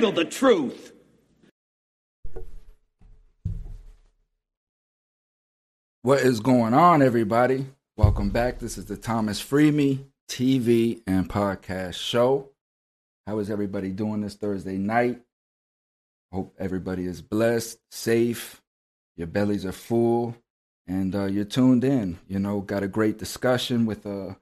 handle the truth. What is going on, everybody? Welcome back. This is the Thomas Freeme TV and podcast show. How is everybody doing this Thursday night? Hope everybody is blessed, safe, your bellies are full, and uh, you're tuned in. You know, got a great discussion with a,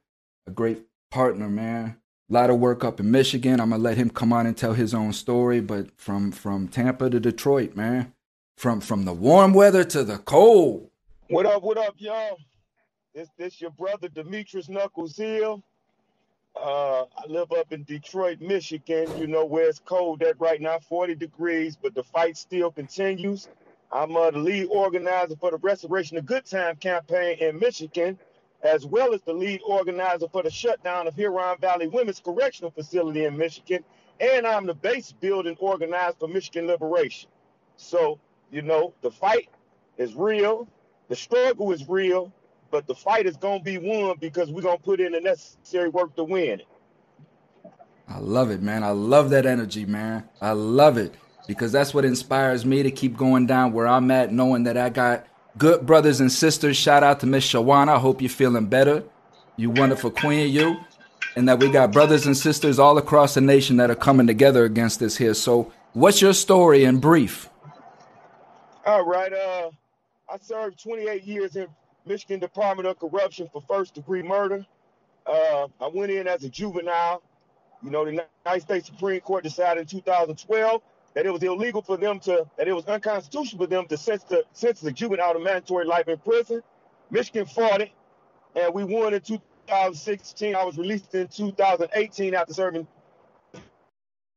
a great partner, man. A lot of work up in Michigan. I'm gonna let him come on and tell his own story, but from from Tampa to Detroit, man, from from the warm weather to the cold. What up? What up, y'all? This this your brother Demetrius Knuckles Hill. Uh, I live up in Detroit, Michigan. You know where it's cold at right now, 40 degrees, but the fight still continues. I'm uh, the lead organizer for the Restoration of Good Time campaign in Michigan, as well as the lead organizer for the shutdown of Huron Valley Women's Correctional Facility in Michigan, and I'm the base building organizer for Michigan Liberation. So, you know, the fight is real, the struggle is real, but the fight is going to be won because we're going to put in the necessary work to win it. I love it, man. I love that energy, man. I love it because that's what inspires me to keep going down where I'm at, knowing that I got good brothers and sisters. Shout out to Miss Shawana. I hope you're feeling better. You wonderful queen, you. And that we got brothers and sisters all across the nation that are coming together against this here. So, what's your story in brief? All right. Uh, I served 28 years in Michigan Department of Corruption for first degree murder. Uh, I went in as a juvenile. You know, the United States Supreme Court decided in 2012 that it was illegal for them to, that it was unconstitutional for them to sentence, the, sentence a juvenile to mandatory life in prison. Michigan fought it, and we won in 2016. I was released in 2018 after serving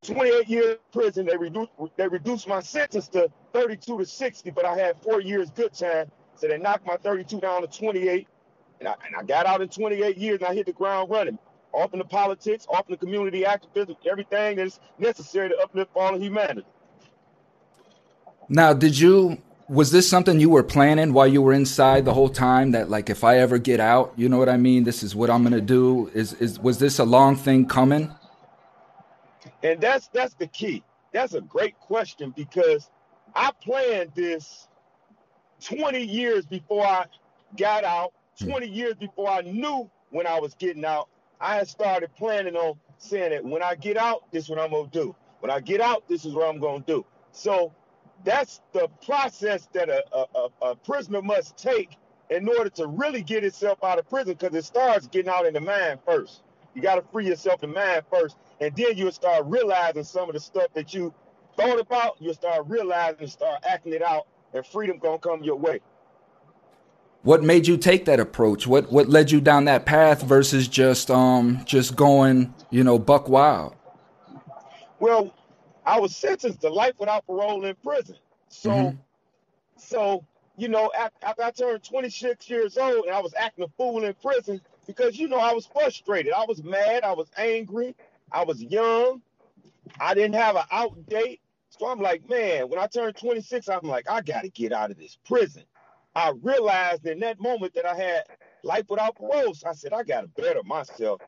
28 years in prison. They reduced they reduced my sentence to 32 to 60, but I had four years good time. So they knocked my 32 down to 28. And I, and I got out in 28 years and I hit the ground running. Off in the politics, off in the community activism, everything that's necessary to uplift all of humanity. Now, did you was this something you were planning while you were inside the whole time that like if I ever get out, you know what I mean, this is what I'm going to do? Is is was this a long thing coming? And that's that's the key. That's a great question because I planned this 20 years before I got out, 20 years before I knew when I was getting out. I started planning on saying that when I get out, this is what I'm gonna do. When I get out, this is what I'm gonna do. So that's the process that a, a, a prisoner must take in order to really get itself out of prison because it starts getting out in the mind first. You got to free yourself in mind first, and then you'll start realizing some of the stuff that you thought about. You'll start realizing and start acting it out, and freedom gonna come your way. What made you take that approach? What what led you down that path versus just um just going, you know, buck wild? Well, I was sentenced to life without parole in prison. So, mm-hmm. so you know, after, I turned 26 years old and I was acting a fool in prison because you know I was frustrated. I was mad. I was angry. I was young. I didn't have an out date. So I'm like, man, when I turned 26, I'm like, I got to get out of this prison. I realized in that moment that I had life without parole. So I said, I got to better myself.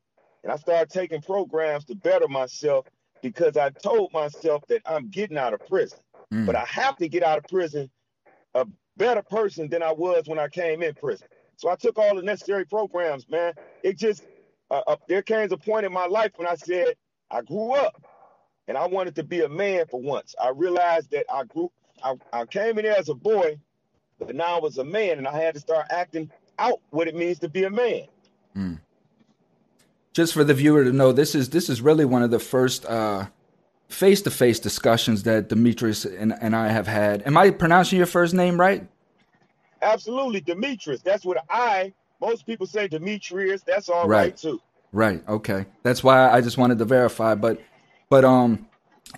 And I started taking programs to better myself because I told myself that I'm getting out of prison. Mm. But I have to get out of prison a better person than I was when I came in prison. So I took all the necessary programs, man. It just, uh, uh, there came a point in my life when I said, I grew up and I wanted to be a man for once. I realized that I grew, I, I came in there as a boy, but now I was a man and I had to start acting out what it means to be a man. Mm. Just for the viewer to know, this is this is really one of the first uh, face-to-face discussions that Demetrius and, and I have had. Am I pronouncing your first name right? Absolutely, Demetrius. That's what I. Most people say Demetrius. That's all right. right too. Right. Okay. That's why I just wanted to verify. But, but um,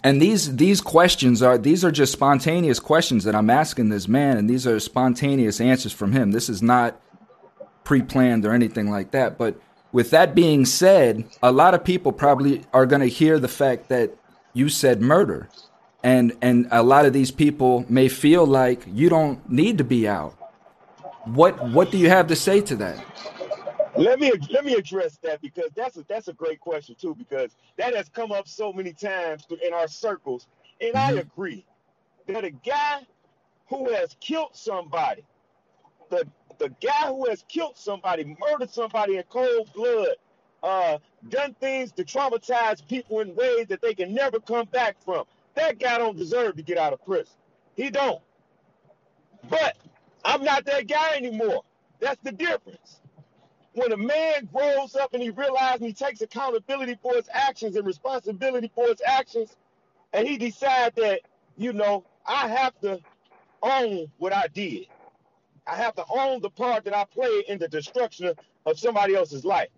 and these these questions are these are just spontaneous questions that I'm asking this man, and these are spontaneous answers from him. This is not pre-planned or anything like that. But with that being said, a lot of people probably are going to hear the fact that you said murder, and and a lot of these people may feel like you don't need to be out. What what do you have to say to that? Let me let me address that because that's a that's a great question too because that has come up so many times in our circles and I agree that a guy who has killed somebody, the the guy who has killed somebody, murdered somebody in cold blood, uh, done things to traumatize people in ways that they can never come back from. That guy don't deserve to get out of prison. He don't. But I'm not that guy anymore. That's the difference. When a man grows up and he realizes and he takes accountability for his actions and responsibility for his actions, and he decides that, you know, I have to own what I did. I have to own the part that I played in the destruction of, of somebody else's life.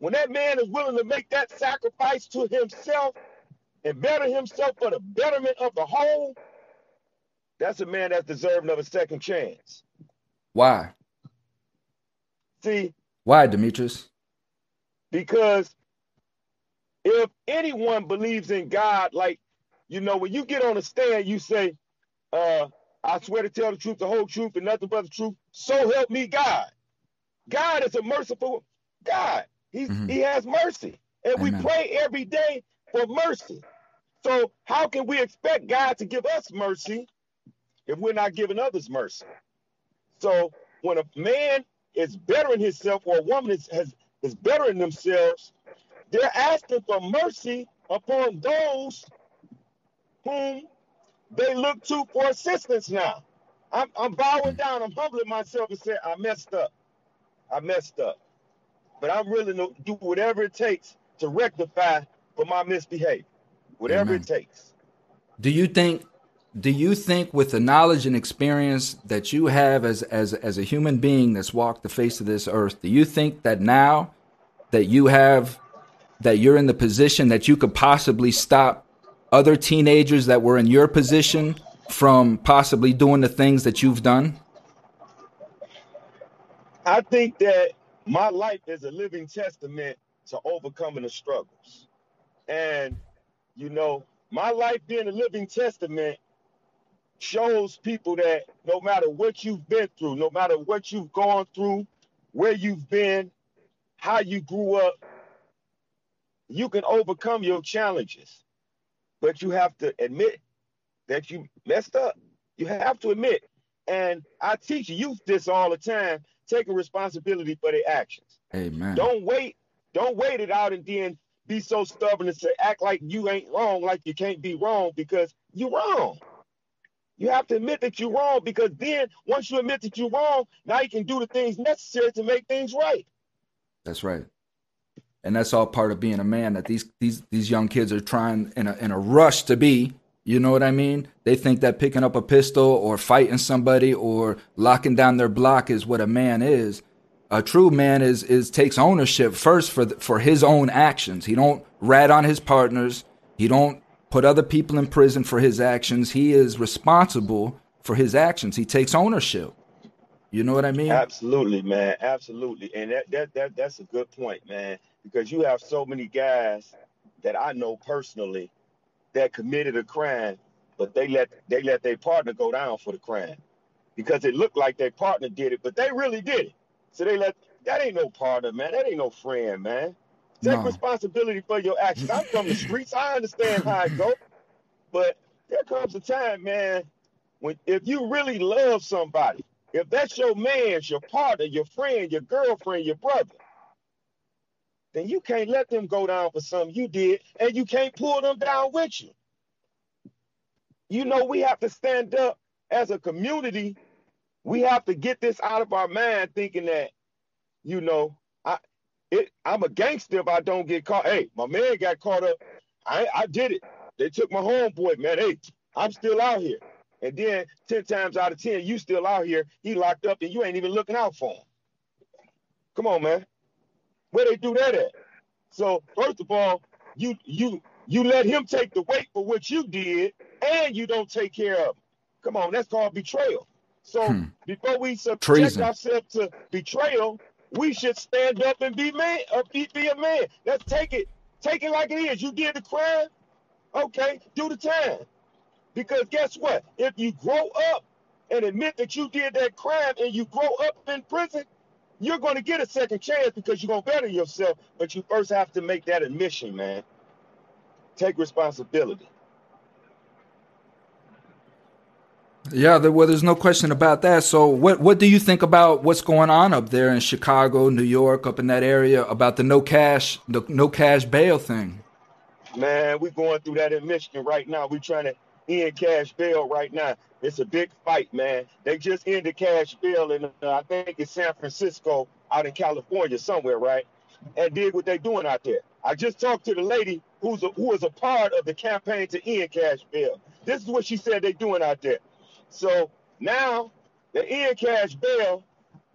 When that man is willing to make that sacrifice to himself and better himself for the betterment of the whole, that's a man that's deserving of a second chance. Why? See, Why, Demetrius? because if anyone believes in God, like, you know, when you get on a stand, you say, uh, I swear to tell the truth, the whole truth, and nothing but the truth. So help me God. God is a merciful God. He's, Mhm. He has mercy. And we pray every day for mercy. So how can we expect God to give us mercy if we're not giving others mercy? So when a man is bettering himself or a woman is has is bettering themselves, they're asking for mercy upon those whom they look to for assistance now. I'm, I'm bowing down, I'm humbling myself and saying, I messed up. I messed up. But I'm willing to do whatever it takes to rectify for my misbehavior. Whatever Amen. it takes. Do you think do you think with the knowledge and experience that you have as as as a human being that's walked the face of this earth, do you think that now that you have that you're in the position that you could possibly stop other teenagers that were in your position from possibly doing the things that you've done? I think that my life is a living testament to overcoming the struggles. And, you know, my life being a living testament shows people that no matter what you've been through, no matter what you've gone through, where you've been, how you grew up, you can overcome your challenges. But you have to admit that you messed up. You have to admit. And I teach youth this all the time, taking responsibility for their actions. Amen. Don't wait. Don't wait it out and then be so stubborn and say act like you ain't wrong, like you can't be wrong because you're wrong. You have to admit that you're wrong because then once you admit that you're wrong, now you can do the things necessary to make things right. That's right. And that's all part of being a man that these these these young kids are trying in a in a rush to be. You know what I mean? They think that picking up a pistol or fighting somebody or locking down their block is what a man is. A true man is is takes ownership first for the, for his own actions. He don't rat on his partners. He don't put other people in prison for his actions. He is responsible for his actions. He takes ownership. You know what I mean? Absolutely, man. Absolutely. And that, that that that's a good point, man, because you have so many guys that I know personally that committed a crime, but they let they let their partner go down for the crime because it looked like their partner did it, but they really did it. So they let that ain't no partner, man. That ain't no friend, man. Take No. responsibility for your actions. I'm from the streets. I understand how it go, but there comes a time, man, when if you really love somebody, if that's your man, your partner, your friend, your girlfriend, your brother, then you can't let them go down for something you did, and you can't pull them down with you. You know, we have to stand up as a community. We have to get this out of our mind, thinking that, you know, it I'm a gangster if I don't get caught. Hey, my man got caught up. I I did it. They took my homeboy, man. Hey, I'm still out here. And then 10 times out of 10, you still out here, he locked up, and you ain't even looking out for him. Come on, man. Where they do that at? So first of all, you you you let him take the weight for what you did, and you don't take care of him. Come on, that's called betrayal. So Hmm. before we subject Treason. ourselves to betrayal, we should stand up and be man, or uh, be, be a man. Let's take it, take it like it is. You did the crime, okay, do the time. Because guess what? If you grow up and admit that you did that crime and you grow up in prison, you're going to get a second chance because you're going to better yourself. But you first have to make that admission, man. Take responsibility. Yeah, well, there's no question about that. So, what what do you think about what's going on up there in Chicago, New York, up in that area about the no cash, the no cash bail thing? Man, we're going through that in Michigan right now. We're trying to end cash bail right now. It's a big fight, man. They just ended cash bail in, uh, I think it's San Francisco, out in California somewhere, right? And dig what they're doing out there. I just talked to the lady who's a, who is a part of the campaign to end cash bail. This is what she said they're doing out there. So now they end cash bail,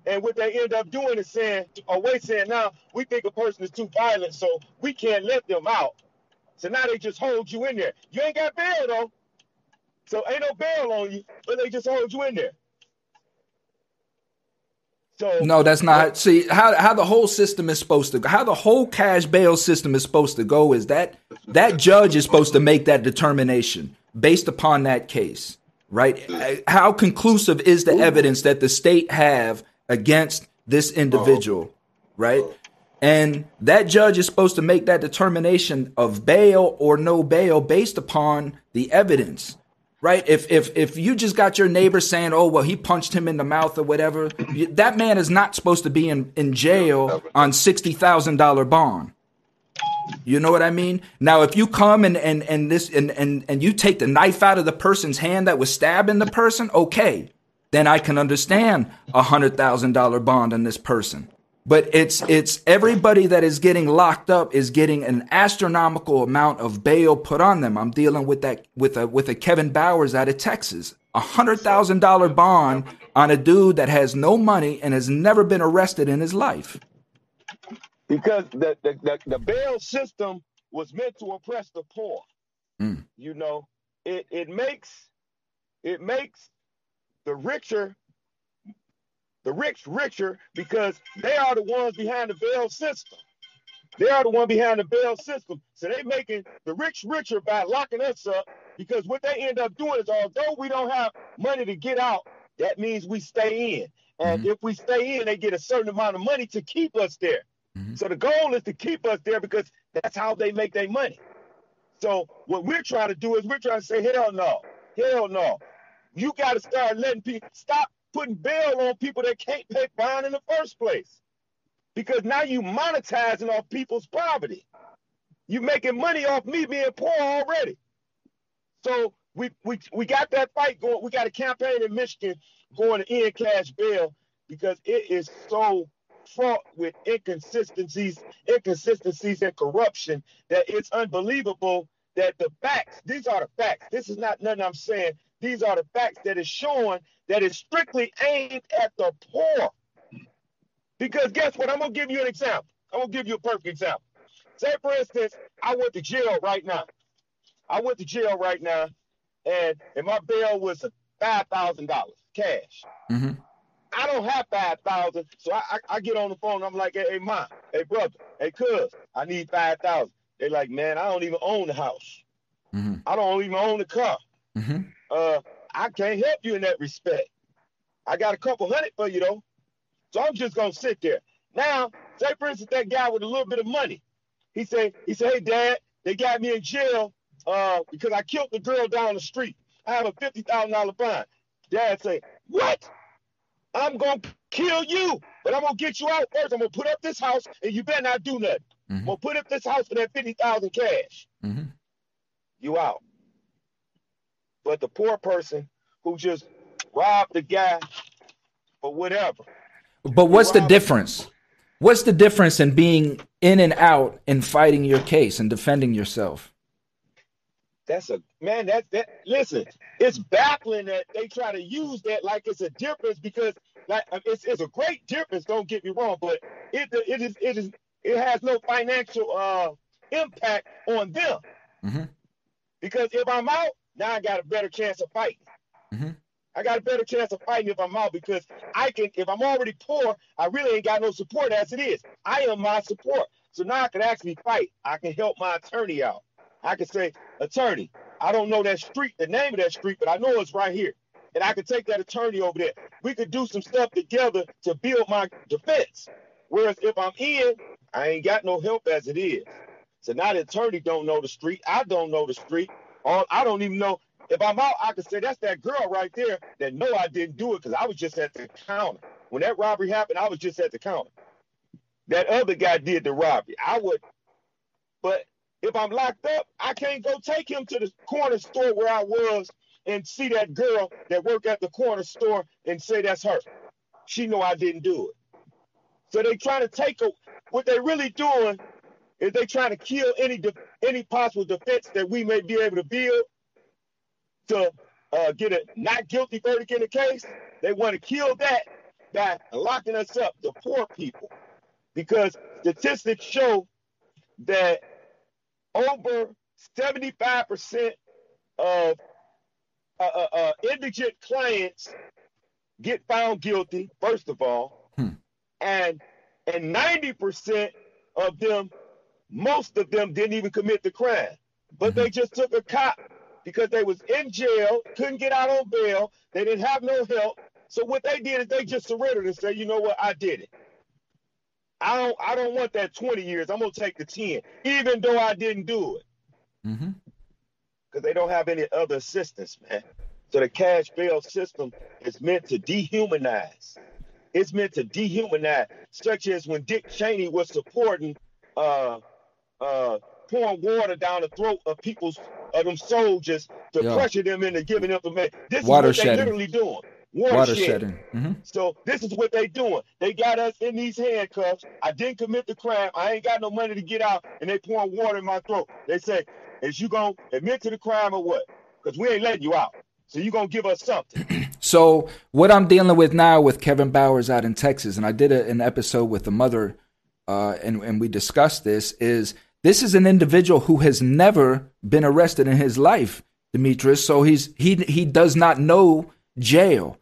and what they end up doing is saying, or wait, saying now we think a person is too violent, so we can't let them out. So now they just hold you in there. You ain't got bail though. So ain't no bail on you, but they just hold you in there. So no, that's not. See how how the whole system is supposed to go. how the whole cash bail system is supposed to go is that that judge is supposed to make that determination based upon that case right? How conclusive is the evidence that the state have against this individual, right? And that judge is supposed to make that determination of bail or no bail based upon the evidence, right? If if if you just got your neighbor saying, "Oh, well, he punched him in the mouth or whatever," that man is not supposed to be in in jail on sixty thousand dollar bond. You know what I mean? Now, if you come and and and this and and and you take the knife out of the person's hand that was stabbing the person, okay, then I can understand a hundred thousand dollar bond on this person. But it's it's everybody that is getting locked up is getting an astronomical amount of bail put on them. I'm dealing with that with a with a Kevin Bowers out of Texas, a hundred thousand dollar bond on a dude that has no money and has never been arrested in his life because the, the, the, the bail system was meant to oppress the poor. Mm. You know, it, it makes it makes the richer the rich richer because they are the ones behind the bail system. They are the one behind the bail system. So they making the rich richer by locking us up because what they end up doing is although we don't have money to get out, that means we stay in. And mm-hmm. if we stay in, they get a certain amount of money to keep us there. Mm-hmm. So the goal is to keep us there because that's how they make their money. So what we're trying to do is we're trying to say, hell no, hell no. You got to start letting people stop putting bail on people that can't pay bond in the first place. Because now you monetizing off people's poverty. You're making money off me being poor already. So we we we got that fight going. We got a campaign in Michigan going to end cash bail because it is so fraught with inconsistencies, inconsistencies and corruption that it's unbelievable that the facts, these are the facts. This is not nothing I'm saying. These are the facts that is showing that it's strictly aimed at the poor. Because guess what? I'm gonna give you an example. I'm gonna give you a perfect example. Say, for instance, I went to jail right now. I went to jail right now, and and my bail was five thousand dollars cash. Mm-hmm. I don't have five thousand, so I, I, I get on the phone. I'm like, hey, hey, mom, hey, brother, hey, cuz, I need five thousand. They like, man, I don't even own the house. Mm-hmm. I don't even own the car. Mm-hmm. Uh, I can't help you in that respect. I got a couple hundred for you though, so I'm just gonna sit there. Now, say for instance, that guy with a little bit of money, he say, he said, hey, dad, they got me in jail uh, because I killed the girl down the street. I have a fifty thousand dollar fine. Dad say, what? I'm gonna kill you, but I'm gonna get you out first. I'm gonna put up this house, and you better not do nothing. Mm-hmm. I'm gonna put up this house for that fifty thousand cash. Mm-hmm. You out. But the poor person who just robbed the guy or whatever. But what's the difference? What's the difference in being in and out and fighting your case and defending yourself? That's a man. That that listen, it's baffling that they try to use that like it's a difference because like it's, it's a great difference. Don't get me wrong, but it it is it is it has no financial uh impact on them. Mm-hmm. Because if I'm out, now I got a better chance of fighting. Mm-hmm. I got a better chance of fighting if I'm out because I can. If I'm already poor, I really ain't got no support as it is. I am my support, so now I can actually fight. I can help my attorney out. I can say, attorney, I don't know that street, the name of that street, but I know it's right here. And I could take that attorney over there. We could do some stuff together to build my defense. Whereas if I'm in, I ain't got no help as it is. So now the attorney don't know the street. I don't know the street. All I don't even know if I'm out, I could say that's that girl right there that no, I didn't do it because I was just at the counter. When that robbery happened, I was just at the counter. That other guy did the robbery. I would, but if I'm locked up, I can't go take him to the corner store where I was and see that girl that worked at the corner store and say that's her. She know I didn't do it. So they trying to take a, what they really doing is they trying to kill any de, any possible defense that we may be able to build to uh, get a not guilty verdict in the case. They want to kill that by locking us up, the poor people, because statistics show that over 75% of uh, uh, uh, indigent clients get found guilty, first of all, hmm. and and 90% of them, most of them didn't even commit the crime, but mm-hmm. they just took a cop because they was in jail, couldn't get out on bail, they didn't have no help. So what they did is they just surrendered and said, you know what, I did it. I don't I don't want that 20 years. I'm gonna take the 10, even though I didn't do it. Mm-hmm. Because they don't have any other assistance, man. So the cash bail system is meant to dehumanize. It's meant to dehumanize, such as when Dick Cheney was supporting uh uh pouring water down the throat of people's of them soldiers to Yo. pressure them into giving information. This water is what they're literally doing. Water, water shedding. Mm-hmm. So this is what they doing. They got us in these handcuffs. I didn't commit the crime. I ain't got no money to get out, and they pouring water in my throat. They say, "Is you gonna admit to the crime or what? Because we ain't letting you out. So you gonna give us something." so what I'm dealing with now with Kevin Bowers out in Texas, and I did a, an episode with the mother, uh, and and we discussed this. Is this is an individual who has never been arrested in his life, Demetrius. So he's he he does not know jail.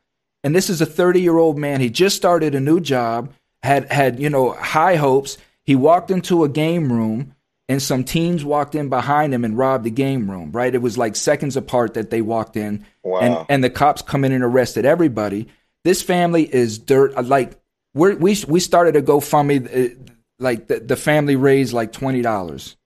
And this is a 30 year old man. He just started a new job, had had you know high hopes. He walked into a game room, and some teens walked in behind him and robbed the game room. Right, it was like seconds apart that they walked in, wow. and and the cops come in and arrested everybody. This family is dirt. Like we we we started a GoFundMe. Uh, like the, the family raised like twenty dollars.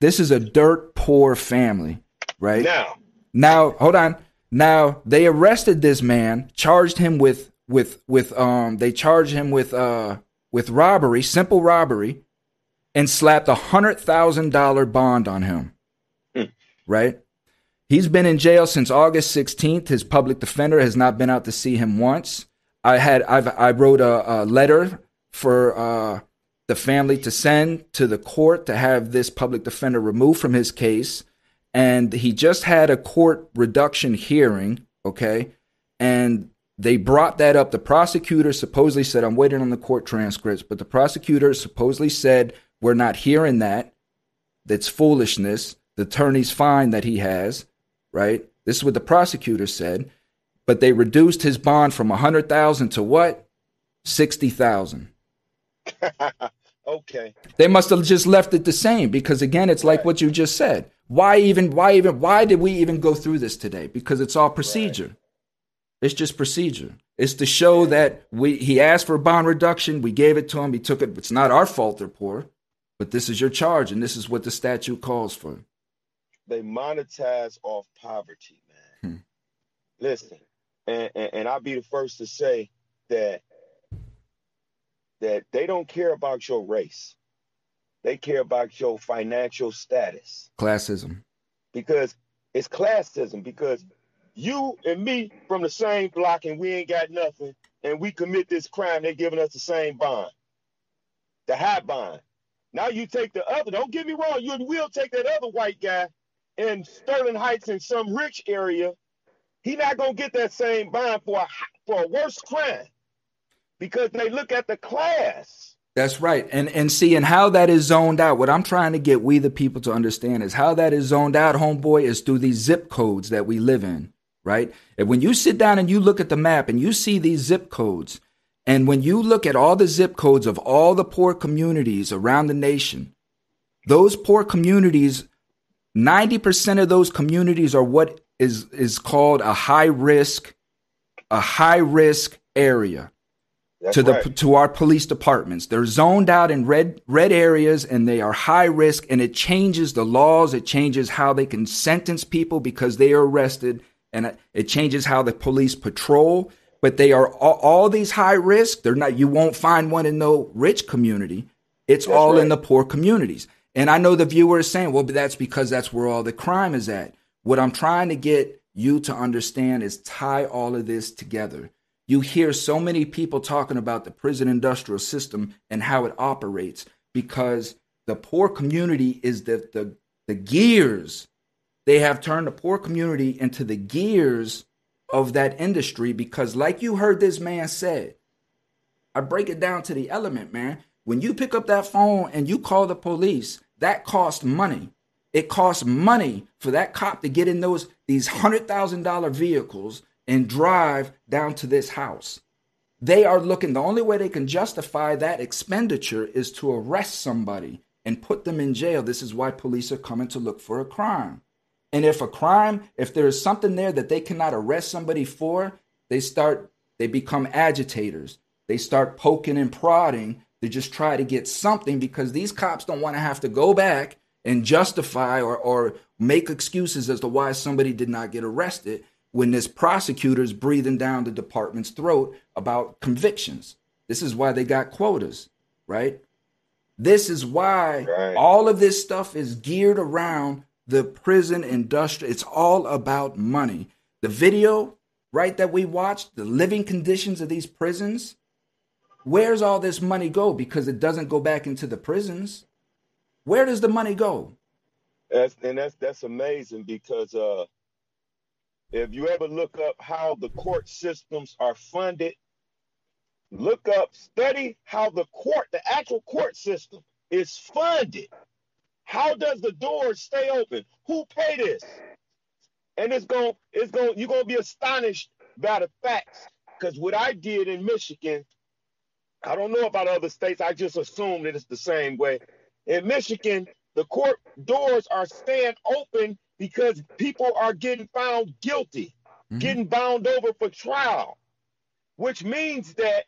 This is a dirt poor family, right? Now, now hold on. Now they arrested this man, charged him with with with um they charged him with uh with robbery, simple robbery, and slapped a hundred thousand dollar bond on him. Hmm. Right? He's been in jail since August 16th. His public defender has not been out to see him once. I had I've I wrote a, a letter for uh the family to send to the court to have this public defender removed from his case. And he just had a court reduction hearing, okay? And they brought that up. The prosecutor supposedly said, I'm waiting on the court transcripts, but the prosecutor supposedly said, We're not hearing that. That's foolishness. The attorney's fine that he has, right? This is what the prosecutor said. But they reduced his bond from 100,000 to what? 60,000. Okay. They must have just left it the same because again, it's like what you just said. Why even why even why did we even go through this today? Because it's all procedure. Right. It's just procedure. It's to show that we he asked for a bond reduction, we gave it to him, he took it. It's not our fault they're poor, but this is your charge and this is what the statute calls for. They monetize off poverty, man. Hmm. Listen, and, and, and I'll be the first to say that that they don't care about your race. They care about your financial status. Classism. Because it's classism. Because you and me from the same block and we ain't got nothing and we commit this crime, they're giving us the same bond. The high bond. Now you take the other, don't get me wrong, you will take that other white guy in Sterling Heights in some rich area. He not gonna get that same bond for a for a worse crime because they look at the class. That's right. And and see and how that is zoned out. What I'm trying to get we the people to understand is how that is zoned out, homeboy, is through these zip codes that we live in, right? And when you sit down and you look at the map and you see these zip codes, and when you look at all the zip codes of all the poor communities around the nation, those poor communities, 90% of those communities are what is is called a high risk, a high risk area That's to the right. to our police departments. They're zoned out in red red areas and they are high risk and it changes the laws, it changes how they can sentence people because they are arrested and it changes how the police patrol, but they are all, all these high risk. They're not you won't find one in no rich community. It's That's all in the poor communities. And I know the viewer is saying, well, but that's because that's where all the crime is at. What I'm trying to get you to understand is tie all of this together. You hear so many people talking about the prison industrial system and how it operates because the poor community is the, the, the gears. They have turned the poor community into the gears of that industry because, like you heard this man said, I break it down to the element, man. When you pick up that phone and you call the police, that costs money. It costs money for that cop to get in those these hundred thousand dollar vehicles and drive down to this house. They are looking. The only way they can justify that expenditure is to arrest somebody and put them in jail. This is why police are coming to look for a crime. And if a crime, if there is something there that they cannot arrest somebody for, they start, they become agitators. They start poking and prodding to just try to get something because these cops don't want to have to go back and justify or, or make excuses as to why somebody did not get arrested when this prosecutor's breathing down the department's throat about convictions. This is why they got quotas, right? This is why Right. all of this stuff is geared around the prison industry. It's all about money. The video, right, that we watched, the living conditions of these prisons, where's all this money go? Because it doesn't go back into the prisons. Where does the money go? That's, and that's that's amazing because uh, if you ever look up how the court systems are funded, look up, study how the court, the actual court system, is funded. How does the door stay open? Who pay this? And it's going, it's going, you're going to be astonished by the facts. Because what I did in Michigan, I don't know about other states. I just assume that it's the same way. In Michigan, the court doors are staying open because people are getting found guilty, Mhm. getting bound over for trial, which means that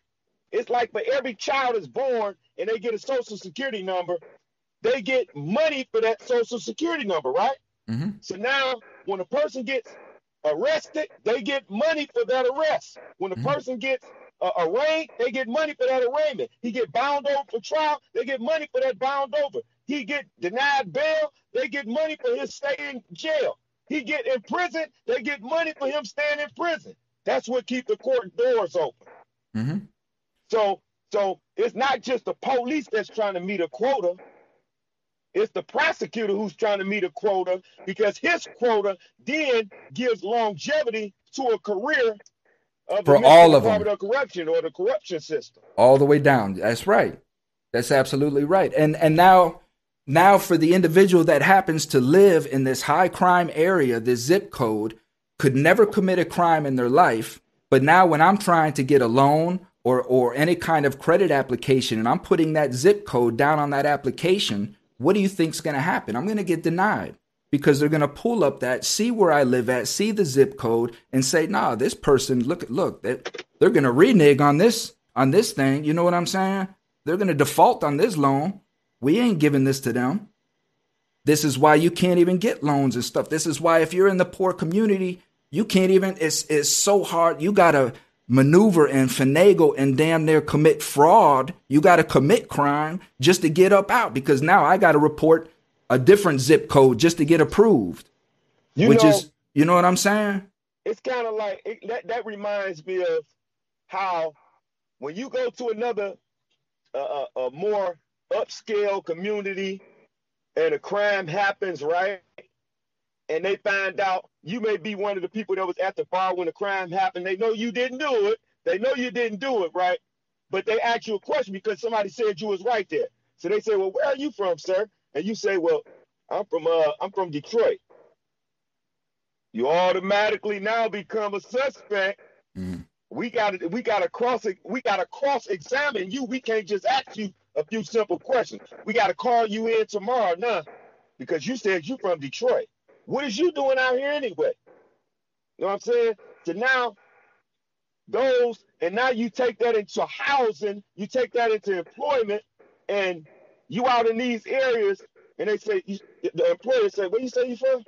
it's like for every child is born and they get a social security number, they get money for that social security number, right? Mhm. So now when a person gets arrested, they get money for that arrest. When a Mhm. person gets uh, arraigned, they get money for that arraignment. He get bound over for trial, they get money for that bound over. He get denied bail, they get money for his stay in jail. He get in prison, they get money for him staying in prison. That's what keep the court doors open. Mhm. So, so it's not just the police that's trying to meet a quota. It's the prosecutor who's trying to meet a quota because his quota then gives longevity to a career of For the all of of Corruption or the corruption system. all the way down. That's right. That's absolutely right. And and now now for the individual that happens to live in this high crime area, this zip code could never commit a crime in their life, but now when I'm trying to get a loan or or any kind of credit application and I'm putting that zip code down on that application, what do you think's going to happen? I'm going to get denied because they're going to pull up that, see where I live at, see the zip code, and say, "Nah, this person, look, look, they, they're going to renege on this on this thing." You know what I'm saying? They're going to default on this loan. We ain't giving this to them. This is why you can't even get loans and stuff. This is why if you're in the poor community, you can't even. It's it's so hard. You gotta maneuver and finagle and damn near commit fraud. You gotta commit crime just to get up out because now I gotta report a different zip code just to get approved. You which know, is you know what I'm saying? it's kind of like it, that. That reminds me of how when you go to another, uh, a more upscale community, and a crime happens, right? And they find out you may be one of the people that was at the bar when the crime happened. They know you didn't do it. They know you didn't do it, right? But they ask you a question because somebody said you was right there. So they say, "Well, where are you from, sir?" And you say, "Well, I'm from uh, I'm from Detroit." You automatically now become a suspect. Mhm. We got to we got to cross we got to cross examine you. We can't just ask you a few simple questions. We got to call you in tomorrow now because you said you from Detroit. What is you doing out here anyway? You know what I'm saying? So now those, and now you take that into housing, you take that into employment, and you out in these areas, and they say you, the employer say, "Where you say you from?"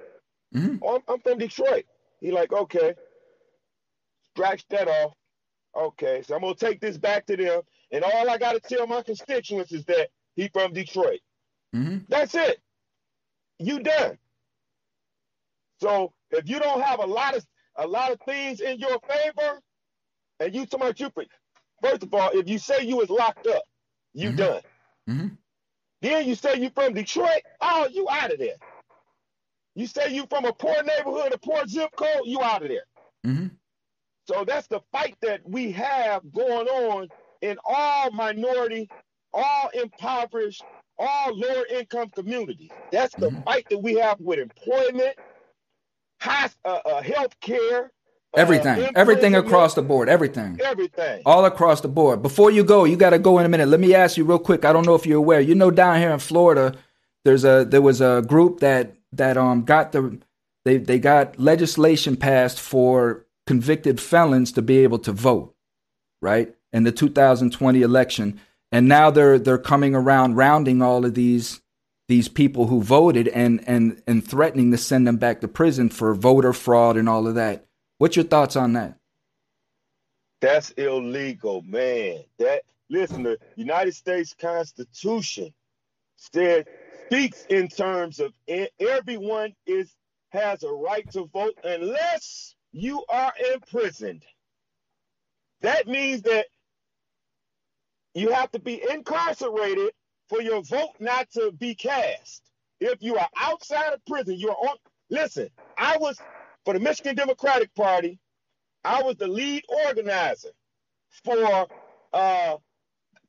Mm-hmm. Oh, I'm, I'm from Detroit. He like, okay, scratch that off. Okay, so I'm gonna take this back to them, and all I gotta tell my constituents is that he from Detroit. Mm-hmm. That's it. You done. So if you don't have a lot of a lot of things in your favor, and you about you, first of all, if you say you was locked up, you Mhm. done. Mm-hmm. Then you say you from Detroit, oh, you out of there. You say you from a poor neighborhood, a poor zip code, you out of there. Mm-hmm. So that's the fight that we have going on in all minority, all impoverished, all lower income communities. That's the Mhm. fight that we have with employment, high, uh, uh, health care, Everything, everything across the board, everything. everything. all across the board. Before you go, you got to go in a minute. Let me ask you real quick. I don't know if you're aware. You know, down here in Florida, there's a there was a group that that um got the they they got legislation passed for convicted felons to be able to vote, right, in the 2020 election. And now they're they're coming around rounding all of these these people who voted and and and threatening to send them back to prison for voter fraud and all of that. What's your thoughts on that? That's illegal, man. That listen, the United States Constitution said speaks in terms of everyone is has a right to vote unless you are imprisoned. That means that you have to be incarcerated for your vote not to be cast. If you are outside of prison, you're on. Listen, I was for the Michigan Democratic Party. I was the lead organizer for uh,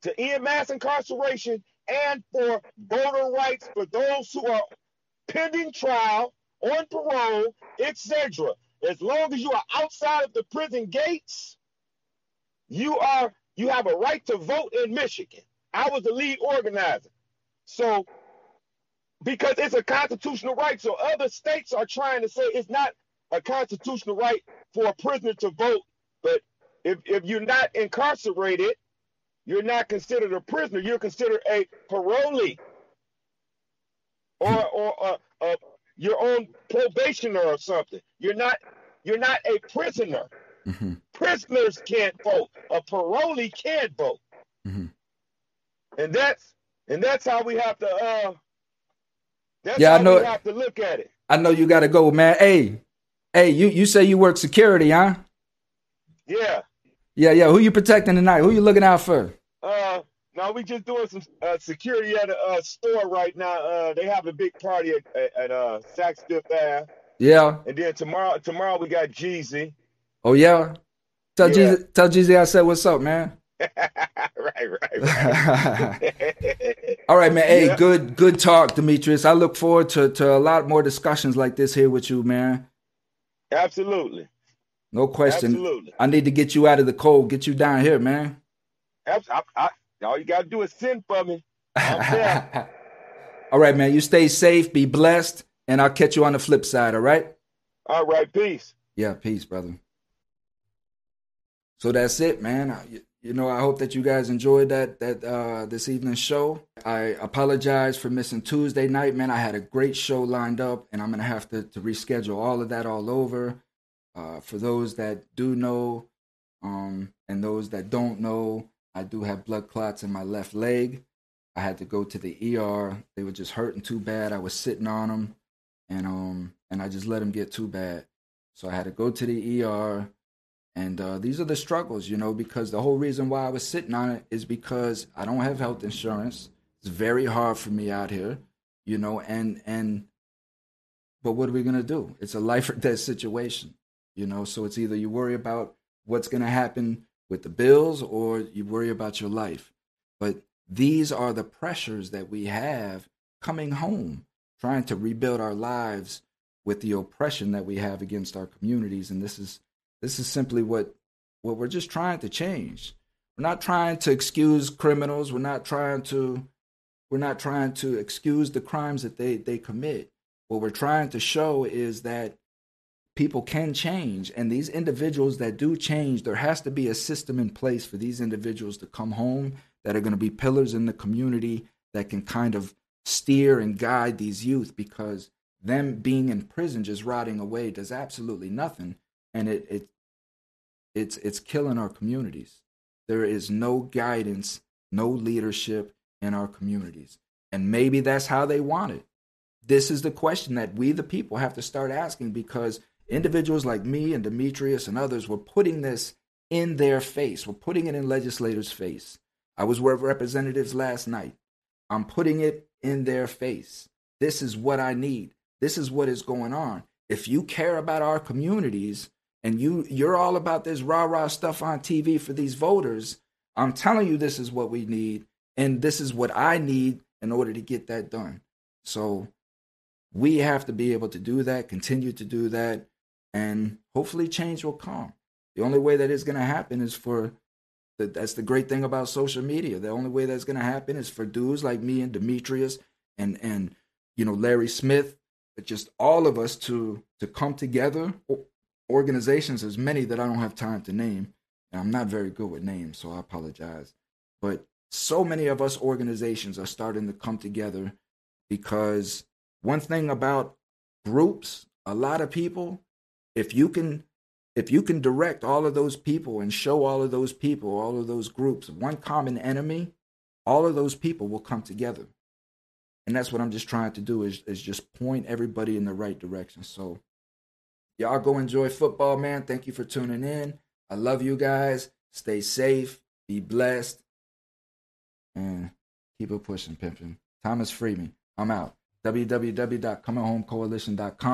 to end mass incarceration and for voter rights for those who are pending trial, on parole, etc. As long as you are outside of the prison gates, you are you have a right to vote in Michigan. I was the lead organizer. So because it's a constitutional right, so other states are trying to say it's not a constitutional right for a prisoner to vote. But if, if you're not incarcerated, you're not considered a prisoner. You're considered a parolee or or uh, uh, you're on probation or something. You're not you're not a prisoner. Mm-hmm. Prisoners can't vote. A parolee can't vote. Mhm. And that's and that's how we have to uh that's Yeah, I know- we have to look at it. I know you got to go, man. Hey, hey, you you say you work security, huh? Yeah. Yeah, yeah. Who you protecting tonight? Who you looking out for? Uh, no, we just doing some uh, security at a uh, store right now. Uh, they have a big party at, at, at uh, Saks Fifth Ave, Yeah. and then tomorrow, tomorrow we got Jeezy. Oh yeah. Tell Yeah. Jesus, tell Jeezy I said what's up, man. right, right, right. All right, man. Hey, Yeah. good good talk, Demetrius. I look forward to to a lot more discussions like this here with you, man. Absolutely, No question. absolutely. I need to get you out of the cold, get you down here, man. I, I, all you gotta do is send for me. All right, man. You stay safe, be blessed, and I'll catch you on the flip side, all right? All right, peace. Yeah, peace, brother. So that's it, man. I, you- know, I hope that you guys enjoyed that that uh, this evening's show. I apologize for missing Tuesday night, man. I had a great show lined up, and I'm gonna have to to reschedule all of that all over. Uh, for those that do know, um, and those that don't know, I do have blood clots in my left leg. I had to go to the ER. They were just hurting too bad. I was sitting on them, and um, and I just let them get too bad. So I had to go to the ER. And uh, these are the struggles, you know, because the whole reason why I was sitting on it is because I don't have health insurance. It's very hard for me out here, you know, and and but what are we gonna do? It's a life or death situation, you know. So it's either you worry about what's gonna happen with the bills or you worry about your life. But these are the pressures that we have coming home, trying to rebuild our lives with the oppression that we have against our communities. And this is this is simply what what we're just trying to change. We're not trying to excuse criminals. We're not trying to we're not trying to excuse the crimes that they, they commit. What we're trying to show is that people can change. And these individuals that do change, there has to be a system in place for these individuals to come home that are going to be pillars in the community that can kind of steer and guide these youth because them being in prison just rotting away does absolutely nothing and it, it it's it's killing our communities. There is no guidance no leadership in our communities. And maybe that's how they want it. This is the question that we the people have to start asking because individuals like me and demetrius and others were putting this in their face we're putting it in legislators face. I was with representatives last night. I'm putting it in their face. This is what i need. This is what is going on. If you care about our communities and you you're all about this rah-rah stuff on TV for these voters, I'm telling you this is what we need and this is what I need in order to get that done. So we have to be able to do that, continue to do that, and hopefully change will come. The only way that is going to happen is for the, that's the great thing about social media. The only way that's going to happen is for dudes like me and Demetrius and and you know Larry Smith but just all of us to to come together. Organizations, there's many that I don't have time to name, and I'm not very good with names, so I apologize. But so many of us organizations are starting to come together because one thing about groups, a lot of people, if you can if you can direct all of those people and show all of those people, all of those groups, one common enemy, all of those people will come together and that's what I'm just trying to do is is just point everybody in the right direction. So y'all go enjoy football, man. Thank you for tuning in. I love you guys. Stay safe, be blessed, and keep it pushing, pimping. Thomas Freeman. I'm out. www.cominghomecoalition.com.